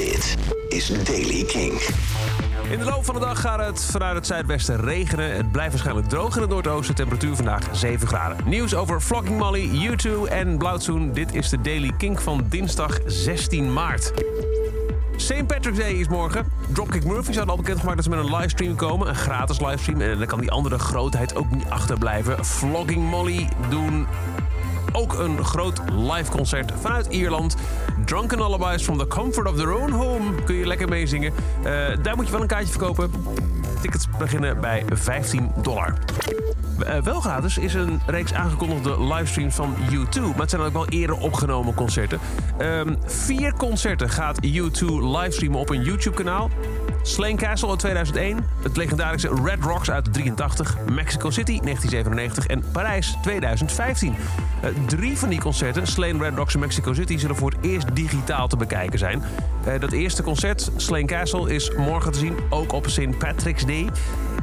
Dit is Daily King. In de loop van de dag gaat het vanuit het zuidwesten regenen. Het blijft waarschijnlijk droog in het noordoosten. Temperatuur vandaag 7 graden. Nieuws over Flogging Molly, U2 en Blauwtsoen. Dit is de Daily Kink van dinsdag 16 maart. St. Patrick's Day is morgen. Dropkick Murphys hadden al bekendgemaakt dat ze met een livestream komen. Een gratis livestream. En dan kan die andere grootheid ook niet achterblijven. Flogging Molly doen ook een groot live concert vanuit Ierland. Drunken Alibis from the comfort of their own home. Kun je lekker meezingen. Uh, daar moet je wel een kaartje verkopen. Tickets beginnen bij 15 dollar. Uh, wel gratis is een reeks aangekondigde livestreams van U2. Maar het zijn ook wel eerder opgenomen concerten. Um, vier concerten gaat U2 livestreamen op een YouTube-kanaal. Slane Castle uit 2001, het legendarische Red Rocks uit 83, Mexico City 1997 en Parijs 2015. Uh, drie van die concerten, Slane Red Rocks en Mexico City, zullen voor het eerst digitaal te bekijken zijn. Uh, dat eerste concert, Slane Castle, is morgen te zien, ook op St. Patrick's Day.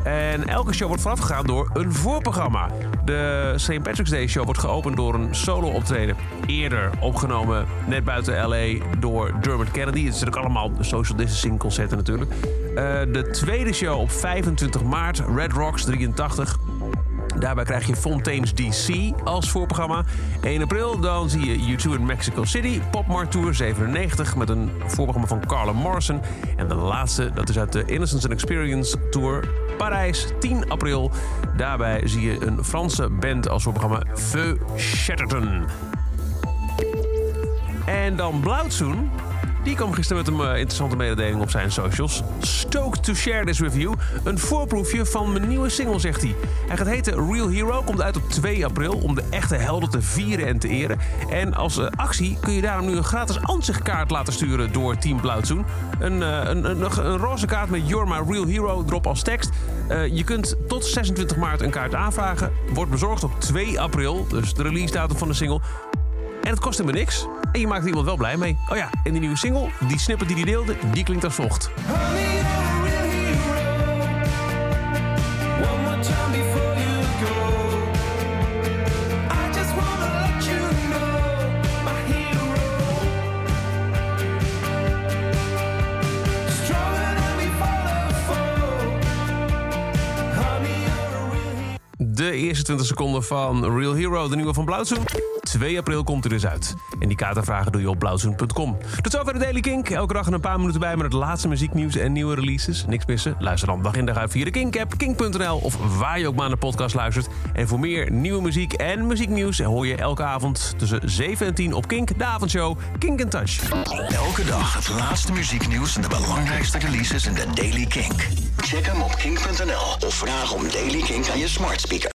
En elke show wordt voorafgegaan door een voorprogramma. De St. Patrick's Day Show wordt geopend door een solo-optreden. Eerder opgenomen net buiten LA door Dermot Kennedy. Het is natuurlijk allemaal social distancing concerten natuurlijk. Uh, de tweede show op 25 maart, Red Rocks 83. Daarbij krijg je Fontaine's DC als voorprogramma. 1 april dan zie je U2 in Mexico City. Popmart Tour 97 met een voorprogramma van Carla Morrison. En de laatste, dat is uit de Innocence and Experience Tour Parijs 10 april. Daarbij zie je een Franse band als voorprogramma Feu Chatterton. En dan Blauwtsoen. Die kwam gisteren met een uh, interessante mededeling op zijn socials. Stoked to share this with you. Een voorproefje van mijn nieuwe single, zegt hij. Hij gaat heten Real Hero, komt uit op 2 april om de echte helden te vieren en te eren. En als uh, actie kun je daarom nu een gratis ansichtkaart laten sturen door Team Blauwtsoen. Een, uh, een, een, een, roze kaart met You're My Real Hero erop als tekst. je kunt tot 26 maart een kaart aanvragen. Wordt bezorgd op 2 april, dus de release datum van de single. En het kost hem niks. En je maakt iemand wel blij mee. Oh ja, en die nieuwe single, die snippet die hij deelde, die klinkt als volgt. Eerste 20 seconden van Real Hero, de nieuwe van Blauwzoen. 2 april komt er dus uit. En die kaartenvragen doe je op blauwzoen.com. Tot zover de Daily Kink. Elke dag een paar minuten bij met het laatste muzieknieuws en nieuwe releases. Niks missen? Luister dan dag in dag uit via de Kink-app, kink.nl of waar je ook maar naar de podcast luistert. En voor meer nieuwe muziek en muzieknieuws hoor je elke avond tussen 7 en 10 op Kink, de avondshow Kink in Touch. Elke dag het laatste muzieknieuws en de belangrijkste releases in de Daily Kink. Check hem op kink.nl of vraag om Daily Kink aan je smart speaker.